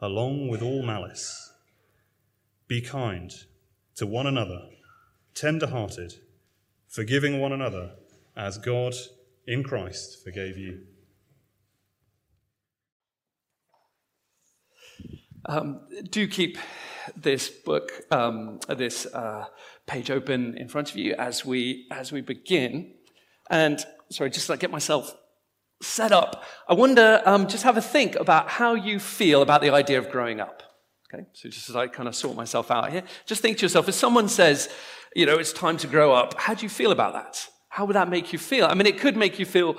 along with all malice. Be kind to one another, tender hearted, forgiving one another as God in Christ forgave you. Um, do keep this book, um, this uh, page open in front of you as we as we begin. And sorry, just to get myself set up, I wonder, um, just have a think about how you feel about the idea of growing up. Okay, so just as I kind of sort myself out here, just think to yourself, if someone says, you know, it's time to grow up, how do you feel about that? How would that make you feel? I mean, it could make you feel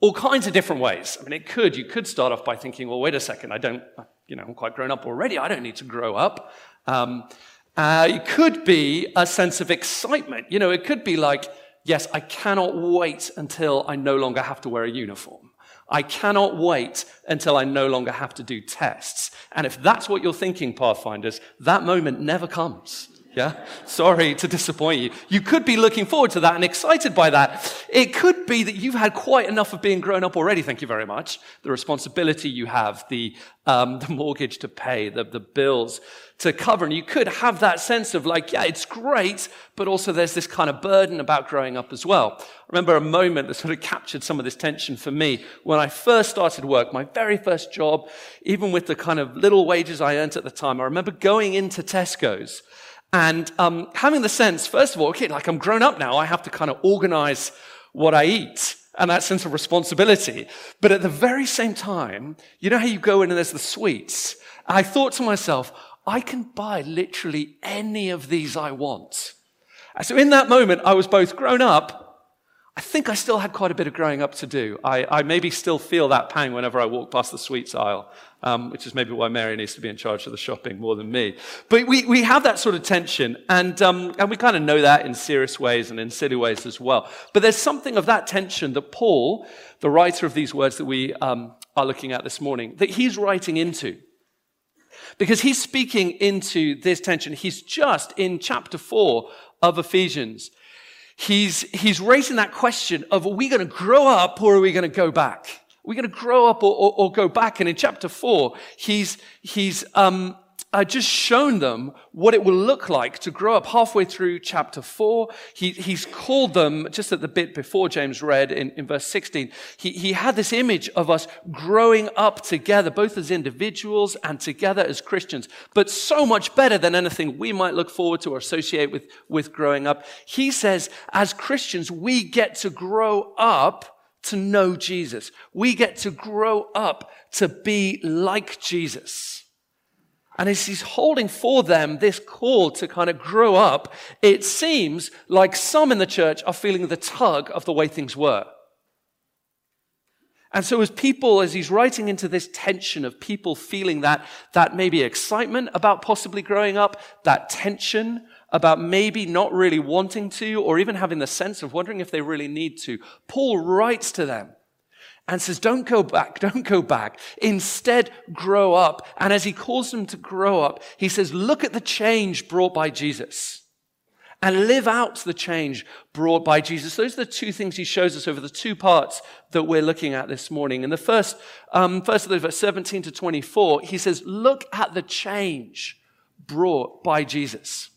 all kinds of different ways. I mean, it could. You could start off by thinking, well, wait a second, I don't, you know, I'm quite grown up already. I don't need to grow up. Um, uh, it could be a sense of excitement. You know, it could be like, Yes, I cannot wait until I no longer have to wear a uniform. I cannot wait until I no longer have to do tests. And if that's what you're thinking, Pathfinders, that moment never comes. Yeah? Sorry to disappoint you. You could be looking forward to that and excited by that. It could be that you've had quite enough of being grown up already. Thank you very much. The responsibility you have, the, um, the mortgage to pay, the, the bills to cover. And you could have that sense of like, yeah, it's great, but also there's this kind of burden about growing up as well. I remember a moment that sort of captured some of this tension for me when I first started work, my very first job, even with the kind of little wages I earned at the time. I remember going into Tesco's and um, having the sense, first of all, okay, like I'm grown up now, I have to kind of organize what I eat and that sense of responsibility. But at the very same time, you know how you go in and there's the sweets? I thought to myself, I can buy literally any of these I want. So in that moment, I was both grown up I think I still had quite a bit of growing up to do. I, I maybe still feel that pang whenever I walk past the sweets aisle, um, which is maybe why Mary needs to be in charge of the shopping more than me. But we, we have that sort of tension, and, um, and we kind of know that in serious ways and in silly ways as well. But there's something of that tension that Paul, the writer of these words that we um, are looking at this morning, that he's writing into. Because he's speaking into this tension. He's just in chapter 4 of Ephesians he's, he's raising that question of are we going to grow up or are we going to go back? Are we going to grow up or, or, or, go back? And in chapter four, he's, he's um, uh, just shown them what it will look like to grow up halfway through chapter 4. He, he's called them, just at the bit before James read in, in verse 16, he, he had this image of us growing up together, both as individuals and together as Christians, but so much better than anything we might look forward to or associate with, with growing up. He says, as Christians, we get to grow up to know Jesus. We get to grow up to be like Jesus. And as he's holding for them this call to kind of grow up, it seems like some in the church are feeling the tug of the way things were. And so as people, as he's writing into this tension of people feeling that, that maybe excitement about possibly growing up, that tension about maybe not really wanting to, or even having the sense of wondering if they really need to, Paul writes to them and says, don't go back, don't go back. Instead, grow up. And as he calls them to grow up, he says, look at the change brought by Jesus and live out the change brought by Jesus. Those are the two things he shows us over the two parts that we're looking at this morning. In the first, um, first of those, verse 17 to 24, he says, look at the change brought by Jesus.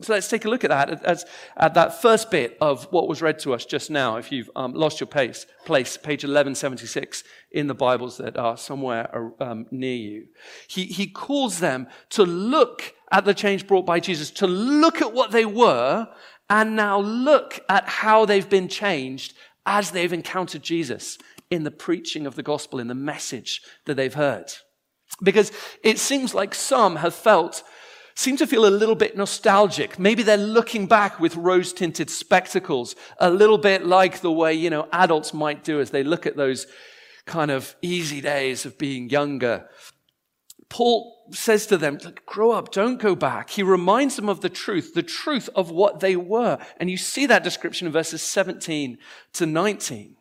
So let's take a look at that as, at that first bit of what was read to us just now. If you've um, lost your pace, place, page 1176 in the Bibles that are somewhere um, near you. He, he calls them to look at the change brought by Jesus, to look at what they were, and now look at how they've been changed as they've encountered Jesus in the preaching of the gospel, in the message that they've heard. Because it seems like some have felt seem to feel a little bit nostalgic. Maybe they're looking back with rose tinted spectacles, a little bit like the way, you know, adults might do as they look at those kind of easy days of being younger. Paul says to them, grow up, don't go back. He reminds them of the truth, the truth of what they were. And you see that description in verses 17 to 19.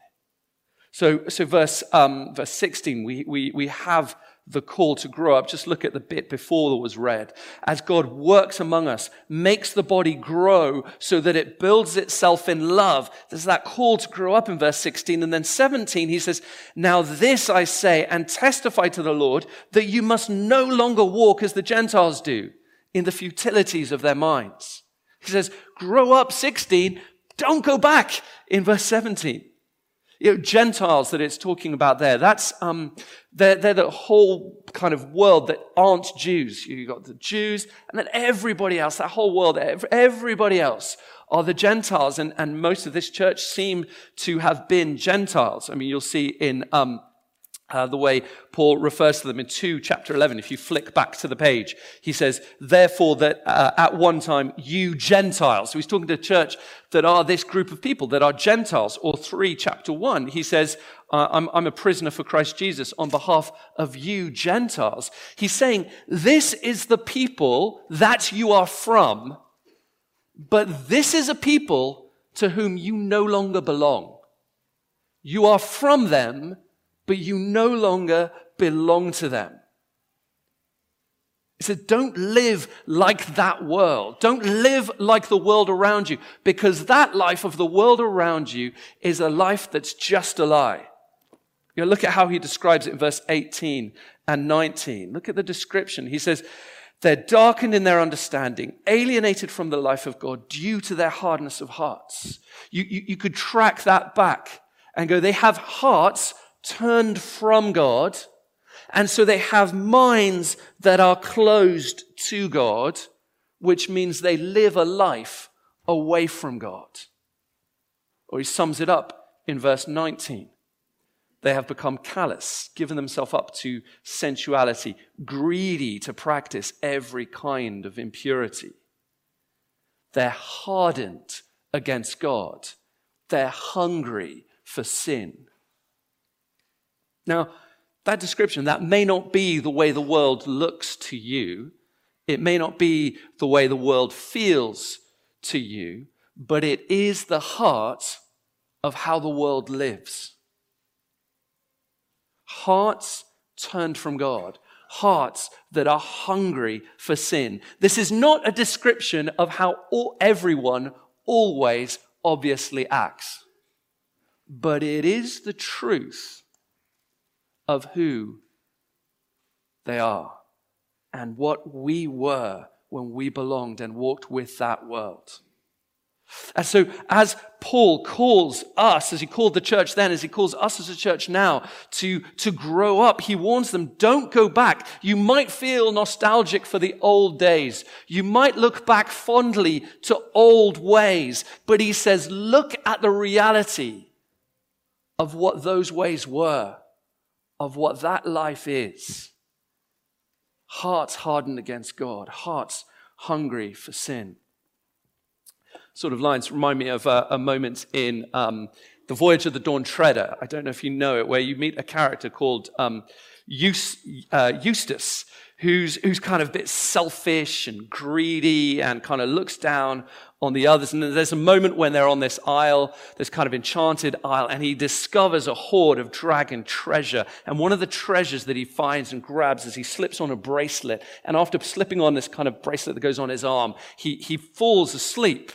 So, so verse, um, verse 16, we, we, we have the call to grow up. Just look at the bit before that was read. As God works among us, makes the body grow so that it builds itself in love. There's that call to grow up in verse 16. And then 17, he says, Now this I say and testify to the Lord that you must no longer walk as the Gentiles do in the futilities of their minds. He says, Grow up 16. Don't go back in verse 17 you know, Gentiles that it's talking about there, that's, um, they're, they're the whole kind of world that aren't Jews. You've got the Jews and then everybody else, that whole world, everybody else are the Gentiles. And, and most of this church seem to have been Gentiles. I mean, you'll see in, um, uh, the way Paul refers to them in 2 chapter 11. If you flick back to the page, he says, therefore that uh, at one time you Gentiles. So he's talking to a church that are this group of people that are Gentiles. Or 3 chapter 1, he says, uh, I'm, I'm a prisoner for Christ Jesus on behalf of you Gentiles. He's saying, this is the people that you are from, but this is a people to whom you no longer belong. You are from them, but you no longer belong to them. He said, don't live like that world. Don't live like the world around you because that life of the world around you is a life that's just a lie. You know, look at how he describes it in verse 18 and 19. Look at the description. He says, they're darkened in their understanding, alienated from the life of God due to their hardness of hearts. You, you, you could track that back and go, they have hearts turned from God. And so they have minds that are closed to God, which means they live a life away from God. Or he sums it up in verse 19. They have become callous, given themselves up to sensuality, greedy to practice every kind of impurity. They're hardened against God. They're hungry for sin. Now, that description, that may not be the way the world looks to you. It may not be the way the world feels to you, but it is the heart of how the world lives. Hearts turned from God, hearts that are hungry for sin. This is not a description of how all, everyone always obviously acts, but it is the truth of who they are and what we were when we belonged and walked with that world. And so, as Paul calls us, as he called the church then, as he calls us as a church now to, to grow up, he warns them, don't go back. You might feel nostalgic for the old days. You might look back fondly to old ways, but he says, look at the reality of what those ways were, of what that life is. Hearts hardened against God, hearts hungry for sin. Sort of lines remind me of a, a moment in um, The Voyage of the Dawn Treader. I don't know if you know it, where you meet a character called um, uh, Eustace, who's, who's kind of a bit selfish and greedy and kind of looks down on the others. And there's a moment when they're on this isle, this kind of enchanted isle, and he discovers a hoard of dragon treasure. And one of the treasures that he finds and grabs as he slips on a bracelet. And after slipping on this kind of bracelet that goes on his arm, he, he falls asleep.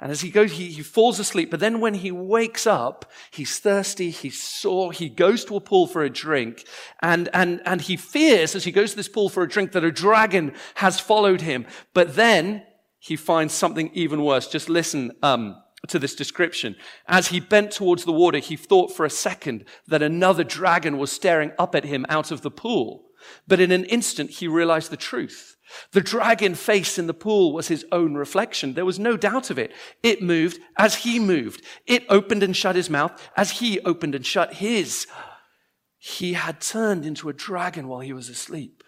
And as he goes, he, he falls asleep. But then when he wakes up, he's thirsty, he's sore, he goes to a pool for a drink, and, and, and he fears as he goes to this pool for a drink that a dragon has followed him. But then he finds something even worse. Just listen um, to this description. As he bent towards the water, he thought for a second that another dragon was staring up at him out of the pool. But in an instant, he realized the truth. The dragon face in the pool was his own reflection. There was no doubt of it. It moved as he moved. It opened and shut his mouth as he opened and shut his. He had turned into a dragon while he was asleep.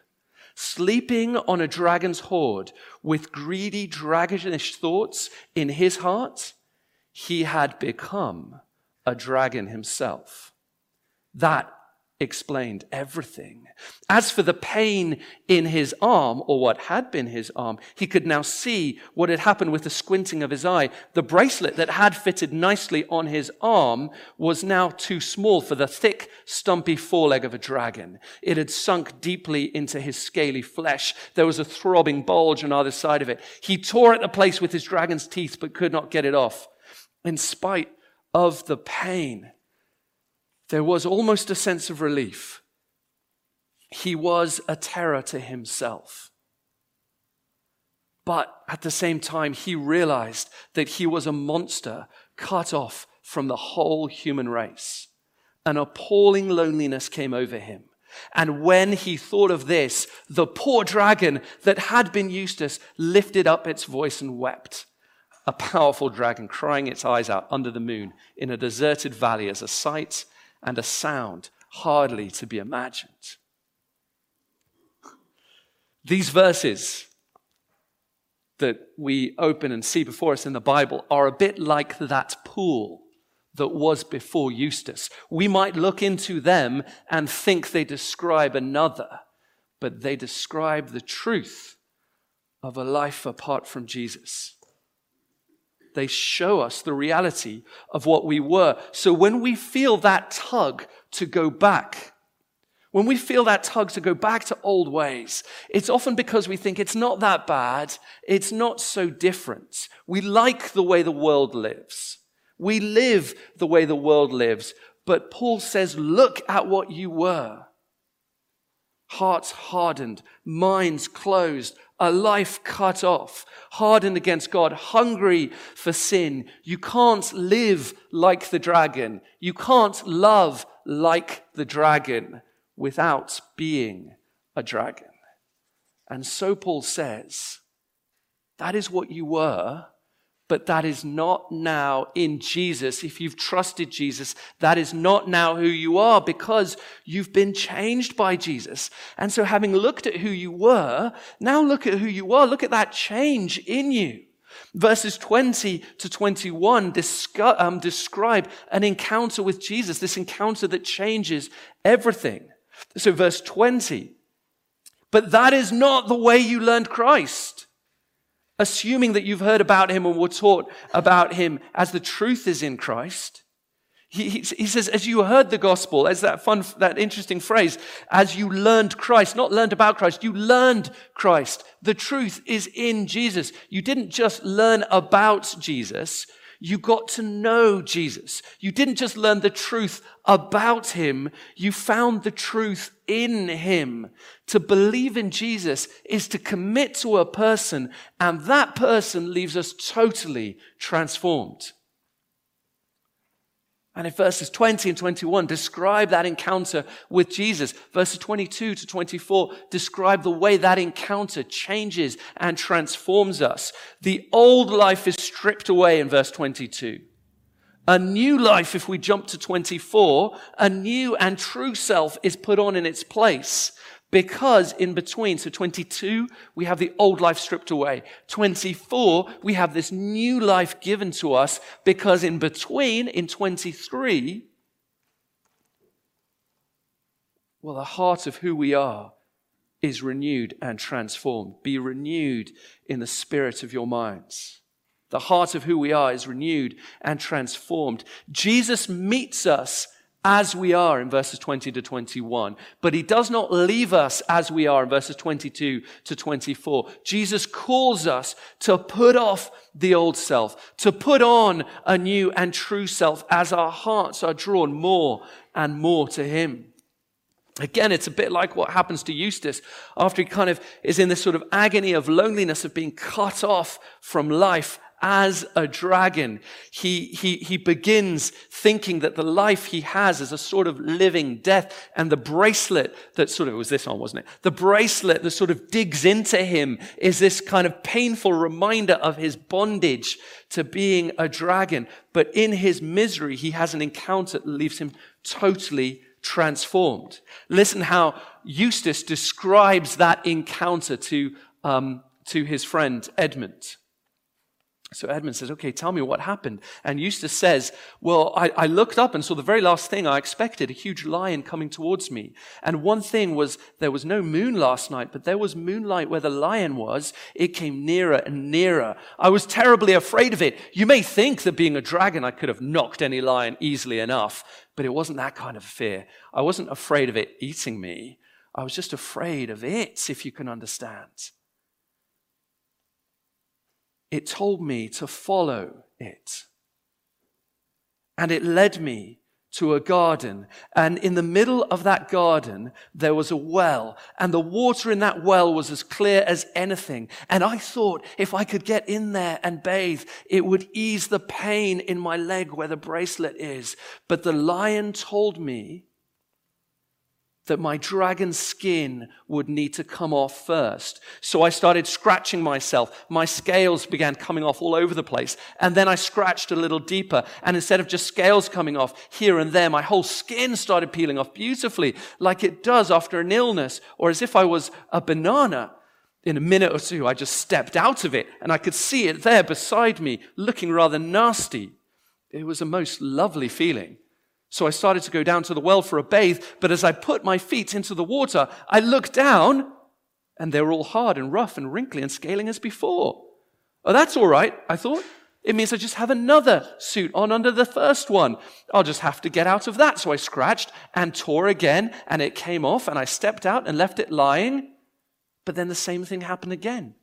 Sleeping on a dragon's hoard with greedy, dragonish thoughts in his heart, he had become a dragon himself. That explained everything. As for the pain in his arm, or what had been his arm, he could now see what had happened with the squinting of his eye. The bracelet that had fitted nicely on his arm was now too small for the thick, stumpy foreleg of a dragon. It had sunk deeply into his scaly flesh. There was a throbbing bulge on either side of it. He tore at the place with his dragon's teeth, but could not get it off. In spite of the pain, there was almost a sense of relief. He was a terror to himself. But at the same time, he realized that he was a monster cut off from the whole human race. An appalling loneliness came over him. And when he thought of this, the poor dragon that had been Eustace lifted up its voice and wept. A powerful dragon crying its eyes out under the moon in a deserted valley as a sight and a sound hardly to be imagined. These verses that we open and see before us in the Bible are a bit like that pool that was before Eustace. We might look into them and think they describe another, but they describe the truth of a life apart from Jesus. They show us the reality of what we were. So when we feel that tug to go back, when we feel that tug to go back to old ways, it's often because we think it's not that bad. It's not so different. We like the way the world lives. We live the way the world lives. But Paul says, look at what you were. Hearts hardened, minds closed, a life cut off, hardened against God, hungry for sin. You can't live like the dragon. You can't love like the dragon without being a dragon. And so Paul says, that is what you were but that is not now in Jesus. If you've trusted Jesus, that is not now who you are because you've been changed by Jesus. And so having looked at who you were, now look at who you are. Look at that change in you. Verses 20 to 21 um, describe an encounter with Jesus, this encounter that changes everything. So verse 20, but that is not the way you learned Christ assuming that you've heard about him and were taught about him as the truth is in Christ. He, he, says, as you heard the gospel, as that fun, that interesting phrase, as you learned Christ, not learned about Christ, you learned Christ. The truth is in Jesus. You didn't just learn about Jesus, you got to know Jesus. You didn't just learn the truth about him, you found the truth in him. To believe in Jesus is to commit to a person, and that person leaves us totally transformed. And in verses 20 and 21, describe that encounter with Jesus. Verses 22 to 24 describe the way that encounter changes and transforms us. The old life is stripped away in verse 22. A new life, if we jump to 24, a new and true self is put on in its place. Because in between, so 22, we have the old life stripped away. 24, we have this new life given to us because in between, in 23, well, the heart of who we are is renewed and transformed. Be renewed in the spirit of your minds. The heart of who we are is renewed and transformed. Jesus meets us as we are in verses 20 to 21. But he does not leave us as we are in verses 22 to 24. Jesus calls us to put off the old self, to put on a new and true self as our hearts are drawn more and more to him. Again, it's a bit like what happens to Eustace after he kind of is in this sort of agony of loneliness of being cut off from life as a dragon. He, he, he begins thinking that the life he has is a sort of living death. And the bracelet that sort of, was this on, wasn't it? The bracelet that sort of digs into him is this kind of painful reminder of his bondage to being a dragon. But in his misery, he has an encounter that leaves him totally transformed. Listen how Eustace describes that encounter to, um, to his friend Edmund. So Edmund says, okay, tell me what happened. And Eustace says, well, I, I, looked up and saw the very last thing I expected, a huge lion coming towards me. And one thing was, there was no moon last night, but there was moonlight where the lion was. It came nearer and nearer. I was terribly afraid of it. You may think that being a dragon, I could have knocked any lion easily enough, but it wasn't that kind of fear. I wasn't afraid of it eating me. I was just afraid of it, if you can understand it told me to follow it. And it led me to a garden. And in the middle of that garden, there was a well. And the water in that well was as clear as anything. And I thought if I could get in there and bathe, it would ease the pain in my leg where the bracelet is. But the lion told me that my dragon skin would need to come off first. So I started scratching myself. My scales began coming off all over the place. And then I scratched a little deeper. And instead of just scales coming off here and there, my whole skin started peeling off beautifully, like it does after an illness, or as if I was a banana. In a minute or two, I just stepped out of it and I could see it there beside me, looking rather nasty. It was a most lovely feeling. So I started to go down to the well for a bathe, but as I put my feet into the water, I looked down and they were all hard and rough and wrinkly and scaling as before. Oh, that's all right, I thought. It means I just have another suit on under the first one. I'll just have to get out of that. So I scratched and tore again and it came off and I stepped out and left it lying. But then the same thing happened again.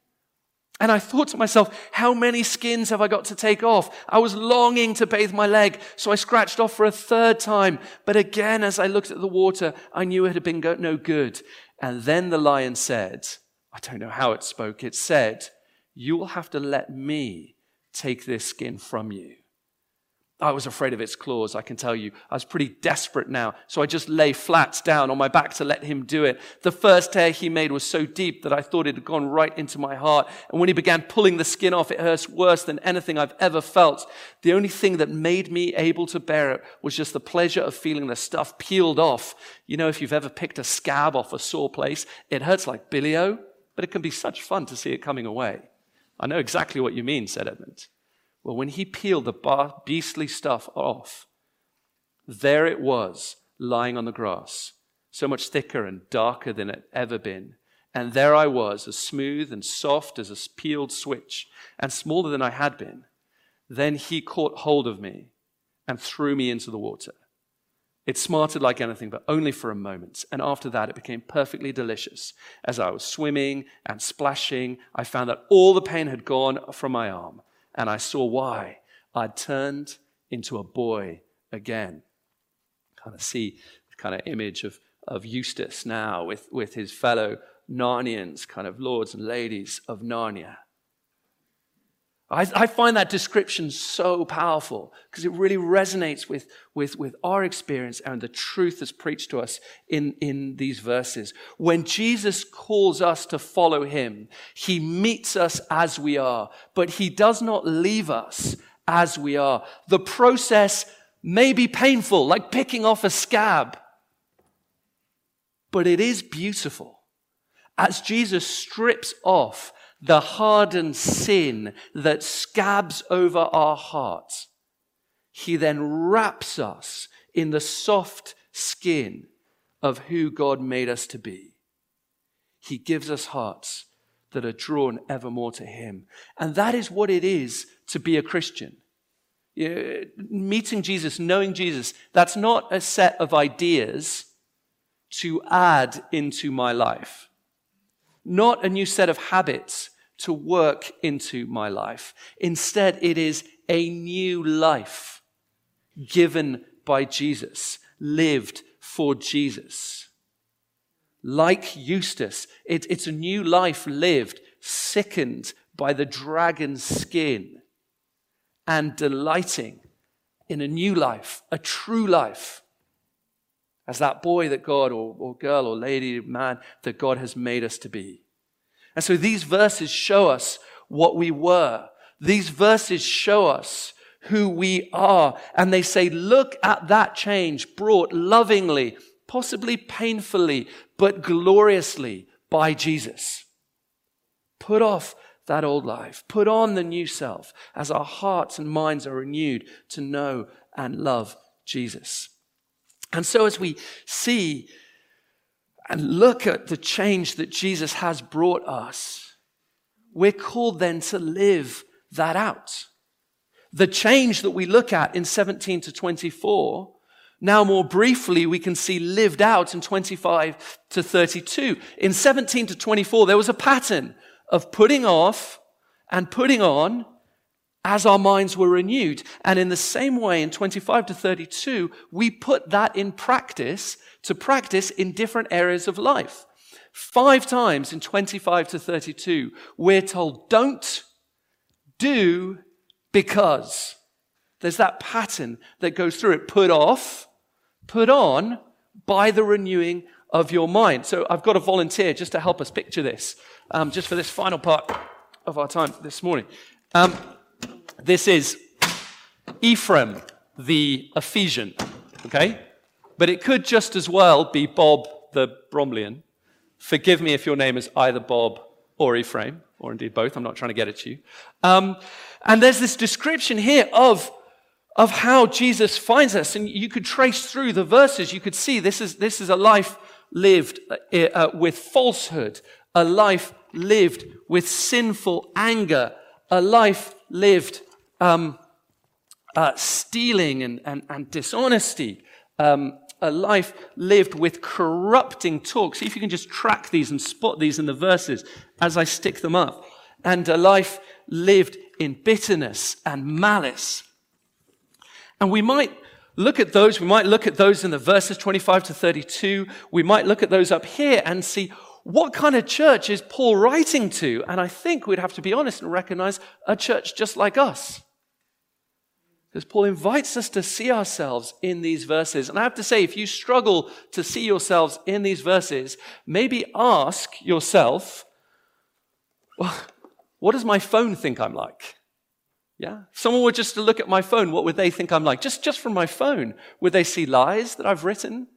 And I thought to myself, how many skins have I got to take off? I was longing to bathe my leg, so I scratched off for a third time. But again, as I looked at the water, I knew it had been no good. And then the lion said, I don't know how it spoke, it said, You will have to let me take this skin from you. I was afraid of its claws, I can tell you. I was pretty desperate now, so I just lay flat down on my back to let him do it. The first tear he made was so deep that I thought it had gone right into my heart. And when he began pulling the skin off, it hurt worse than anything I've ever felt. The only thing that made me able to bear it was just the pleasure of feeling the stuff peeled off. You know, if you've ever picked a scab off a sore place, it hurts like billy-o, but it can be such fun to see it coming away. I know exactly what you mean, said Edmund. Well, when he peeled the beastly stuff off, there it was lying on the grass, so much thicker and darker than it ever been. And there I was, as smooth and soft as a peeled switch, and smaller than I had been. Then he caught hold of me and threw me into the water. It smarted like anything, but only for a moment. And after that, it became perfectly delicious. As I was swimming and splashing, I found that all the pain had gone from my arm and I saw why. I'd turned into a boy again. Kind of see the kind of image of, of Eustace now with, with his fellow Narnians, kind of lords and ladies of Narnia. I, I find that description so powerful because it really resonates with, with, with our experience and the truth that's preached to us in, in these verses. When Jesus calls us to follow him, he meets us as we are, but he does not leave us as we are. The process may be painful, like picking off a scab, but it is beautiful. As Jesus strips off the hardened sin that scabs over our hearts, he then wraps us in the soft skin of who God made us to be. He gives us hearts that are drawn evermore to Him. And that is what it is to be a Christian. meeting Jesus, knowing Jesus, that's not a set of ideas to add into my life, not a new set of habits to work into my life. Instead, it is a new life given by Jesus, lived for Jesus. Like Eustace, it, it's a new life lived, sickened by the dragon's skin, and delighting in a new life, a true life, as that boy that God, or, or girl, or lady, man, that God has made us to be. And so these verses show us what we were. These verses show us who we are. And they say, look at that change brought lovingly, possibly painfully, but gloriously by Jesus. Put off that old life. Put on the new self as our hearts and minds are renewed to know and love Jesus. And so as we see and look at the change that Jesus has brought us, we're called then to live that out. The change that we look at in 17 to 24, now more briefly, we can see lived out in 25 to 32. In 17 to 24, there was a pattern of putting off and putting on as our minds were renewed. And in the same way, in 25 to 32, we put that in practice to practice in different areas of life. Five times in 25 to 32, we're told, don't, do, because there's that pattern that goes through it. Put off, put on by the renewing of your mind. So I've got a volunteer just to help us picture this, um, just for this final part of our time this morning. Um, this is Ephraim, the Ephesian, okay? But it could just as well be Bob the Bromleyan. Forgive me if your name is either Bob or Ephraim, or indeed both. I'm not trying to get at you. Um, and there's this description here of, of how Jesus finds us. And you could trace through the verses. You could see this is, this is a life lived uh, with falsehood, a life lived with sinful anger, a life lived um, uh, stealing and, and, and dishonesty, um, a life lived with corrupting talk. See if you can just track these and spot these in the verses as I stick them up. And a life lived in bitterness and malice. And we might look at those, we might look at those in the verses 25 to 32. We might look at those up here and see what kind of church is Paul writing to? And I think we'd have to be honest and recognize a church just like us. Because Paul invites us to see ourselves in these verses. And I have to say, if you struggle to see yourselves in these verses, maybe ask yourself, well, what does my phone think I'm like? Yeah? If someone were just to look at my phone, what would they think I'm like? Just, just from my phone. Would they see lies that I've written?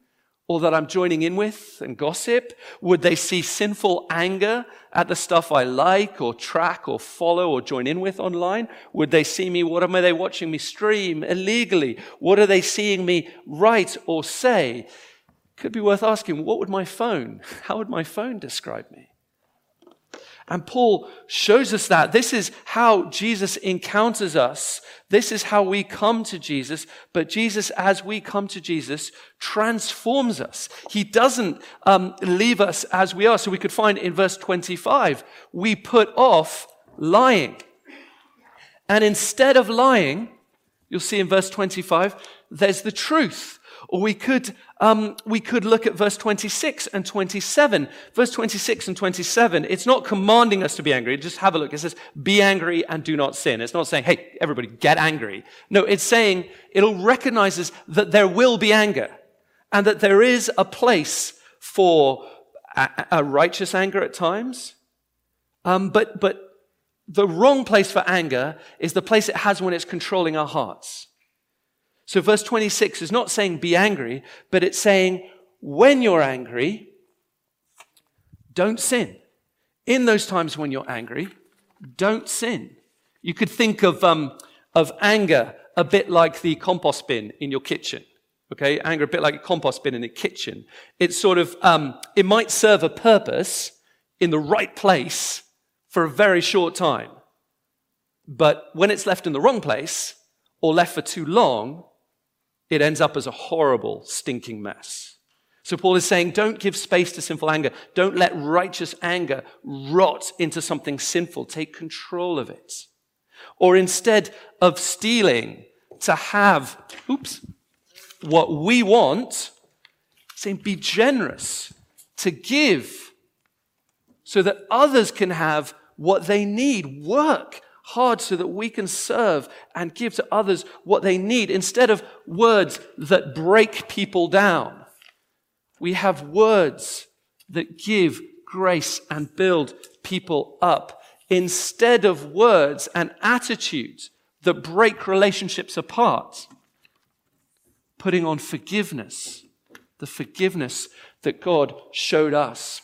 Or that I'm joining in with and gossip? Would they see sinful anger at the stuff I like or track or follow or join in with online? Would they see me? What am I, they watching me stream illegally? What are they seeing me write or say? Could be worth asking, what would my phone, how would my phone describe me? And Paul shows us that. This is how Jesus encounters us. This is how we come to Jesus. But Jesus, as we come to Jesus, transforms us. He doesn't um, leave us as we are. So we could find in verse 25, we put off lying. And instead of lying, you'll see in verse 25, there's the truth. Or we could, um, we could look at verse 26 and 27. Verse 26 and 27, it's not commanding us to be angry. Just have a look. It says, be angry and do not sin. It's not saying, hey, everybody get angry. No, it's saying, it recognizes that there will be anger and that there is a place for a, a righteous anger at times. Um, but, but the wrong place for anger is the place it has when it's controlling our hearts. So verse 26 is not saying be angry, but it's saying when you're angry, don't sin. In those times when you're angry, don't sin. You could think of, um, of anger a bit like the compost bin in your kitchen. Okay, anger a bit like a compost bin in the kitchen. It's sort of, um, it might serve a purpose in the right place for a very short time. But when it's left in the wrong place or left for too long, it ends up as a horrible, stinking mess. So Paul is saying, don't give space to sinful anger. Don't let righteous anger rot into something sinful. Take control of it. Or instead of stealing to have, oops, what we want, saying be generous to give so that others can have what they need. Work hard so that we can serve and give to others what they need instead of words that break people down. We have words that give grace and build people up instead of words and attitudes that break relationships apart. Putting on forgiveness, the forgiveness that God showed us.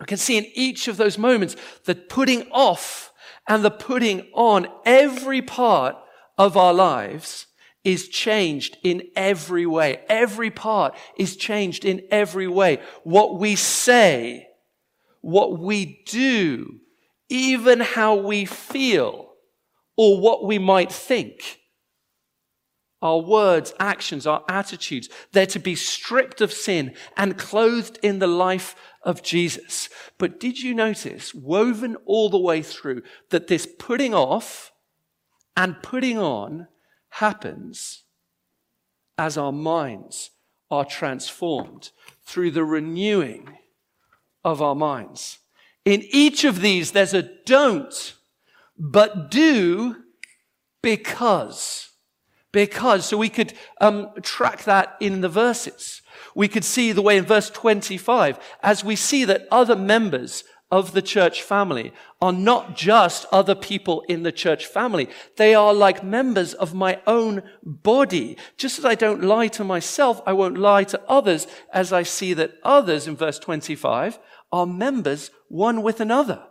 I can see in each of those moments that putting off and the putting on every part of our lives is changed in every way. Every part is changed in every way. What we say, what we do, even how we feel, or what we might think. Our words, actions, our attitudes, they're to be stripped of sin and clothed in the life of Jesus. But did you notice, woven all the way through, that this putting off and putting on happens as our minds are transformed through the renewing of our minds. In each of these, there's a don't, but do because. Because. So we could um, track that in the verses. We could see the way in verse 25, as we see that other members of the church family are not just other people in the church family. They are like members of my own body. Just as I don't lie to myself, I won't lie to others as I see that others in verse 25 are members one with another.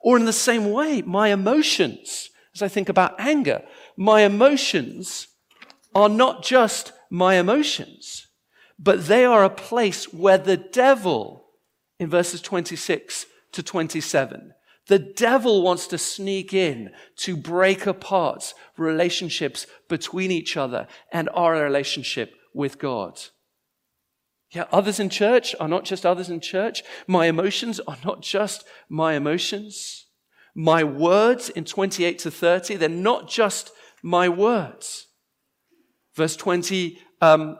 Or in the same way, my emotions, as I think about anger, my emotions are not just my emotions, but they are a place where the devil in verses 26 to 27. The devil wants to sneak in to break apart relationships between each other and our relationship with God. Yeah, others in church are not just others in church. My emotions are not just my emotions. My words in 28 to 30, they're not just my words. Verse 20, um,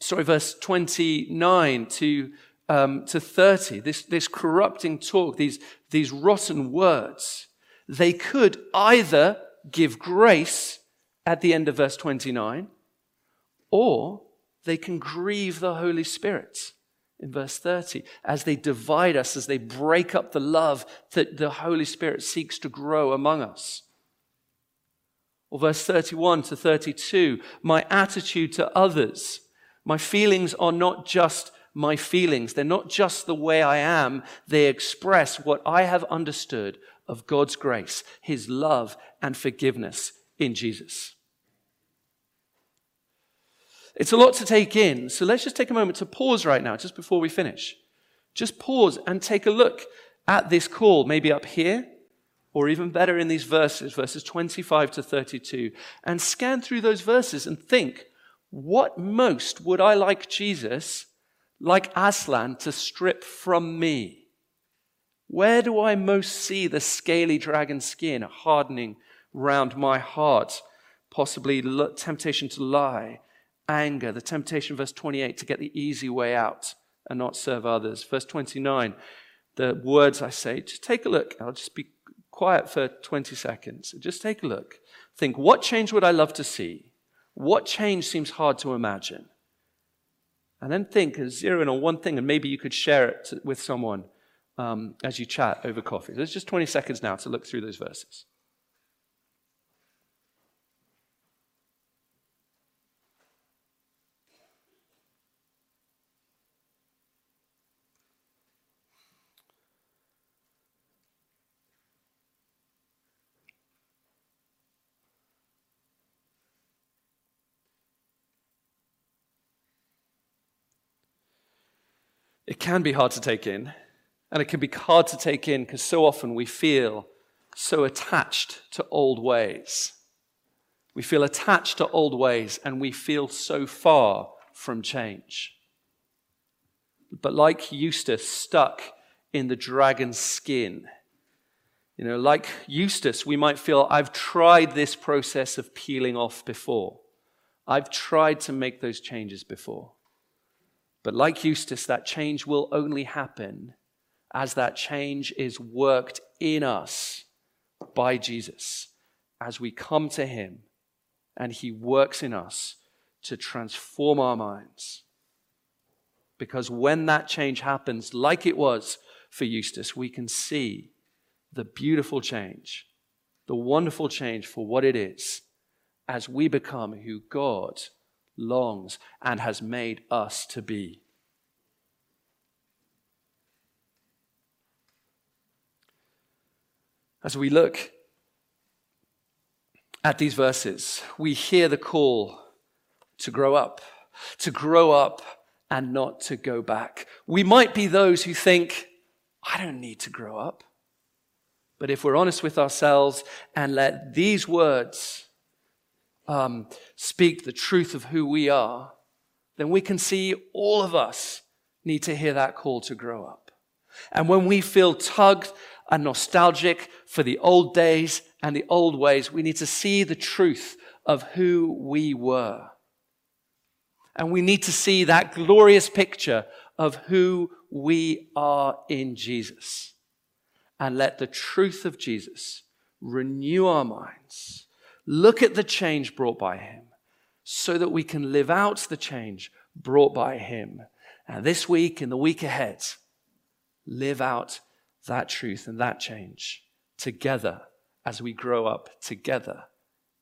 sorry, verse 29 to um, to 30, this, this corrupting talk, these, these rotten words, they could either give grace at the end of verse 29, or they can grieve the Holy Spirit in verse 30 as they divide us, as they break up the love that the Holy Spirit seeks to grow among us. Or verse 31 to 32, my attitude to others, my feelings are not just my feelings. They're not just the way I am, they express what I have understood of God's grace, His love and forgiveness in Jesus. It's a lot to take in, so let's just take a moment to pause right now, just before we finish. Just pause and take a look at this call, maybe up here, or even better in these verses, verses 25 to 32, and scan through those verses and think, what most would I like Jesus like Aslan, to strip from me? Where do I most see the scaly dragon skin hardening round my heart? Possibly temptation to lie, anger, the temptation, verse 28, to get the easy way out and not serve others. Verse 29, the words I say, just take a look. I'll just be quiet for 20 seconds. Just take a look. Think, what change would I love to see? What change seems hard to imagine? And then think and zero in on one thing, and maybe you could share it with someone um, as you chat over coffee. There's just 20 seconds now to look through those verses. It can be hard to take in, and it can be hard to take in because so often we feel so attached to old ways. We feel attached to old ways and we feel so far from change. But like Eustace stuck in the dragon's skin, you know, like Eustace, we might feel, I've tried this process of peeling off before. I've tried to make those changes before. But like Eustace, that change will only happen as that change is worked in us by Jesus, as we come to Him and He works in us to transform our minds. Because when that change happens, like it was for Eustace, we can see the beautiful change, the wonderful change for what it is as we become who God longs and has made us to be. As we look at these verses, we hear the call to grow up, to grow up and not to go back. We might be those who think, I don't need to grow up. But if we're honest with ourselves and let these words um, speak the truth of who we are, then we can see all of us need to hear that call to grow up. And when we feel tugged and nostalgic for the old days and the old ways. We need to see the truth of who we were. And we need to see that glorious picture of who we are in Jesus. And let the truth of Jesus renew our minds. Look at the change brought by Him so that we can live out the change brought by Him. And this week and the week ahead, live out that truth and that change together as we grow up together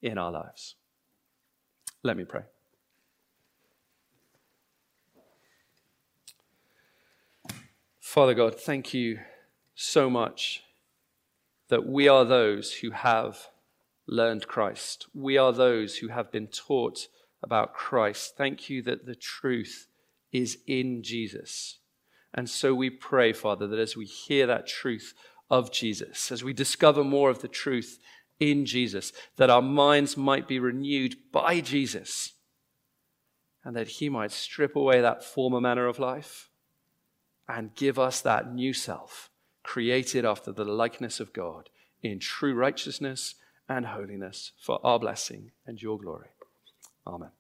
in our lives. Let me pray. Father God, thank you so much that we are those who have learned Christ. We are those who have been taught about Christ. Thank you that the truth is in Jesus. And so we pray, Father, that as we hear that truth of Jesus, as we discover more of the truth in Jesus, that our minds might be renewed by Jesus, and that He might strip away that former manner of life and give us that new self, created after the likeness of God in true righteousness and holiness for our blessing and your glory. Amen.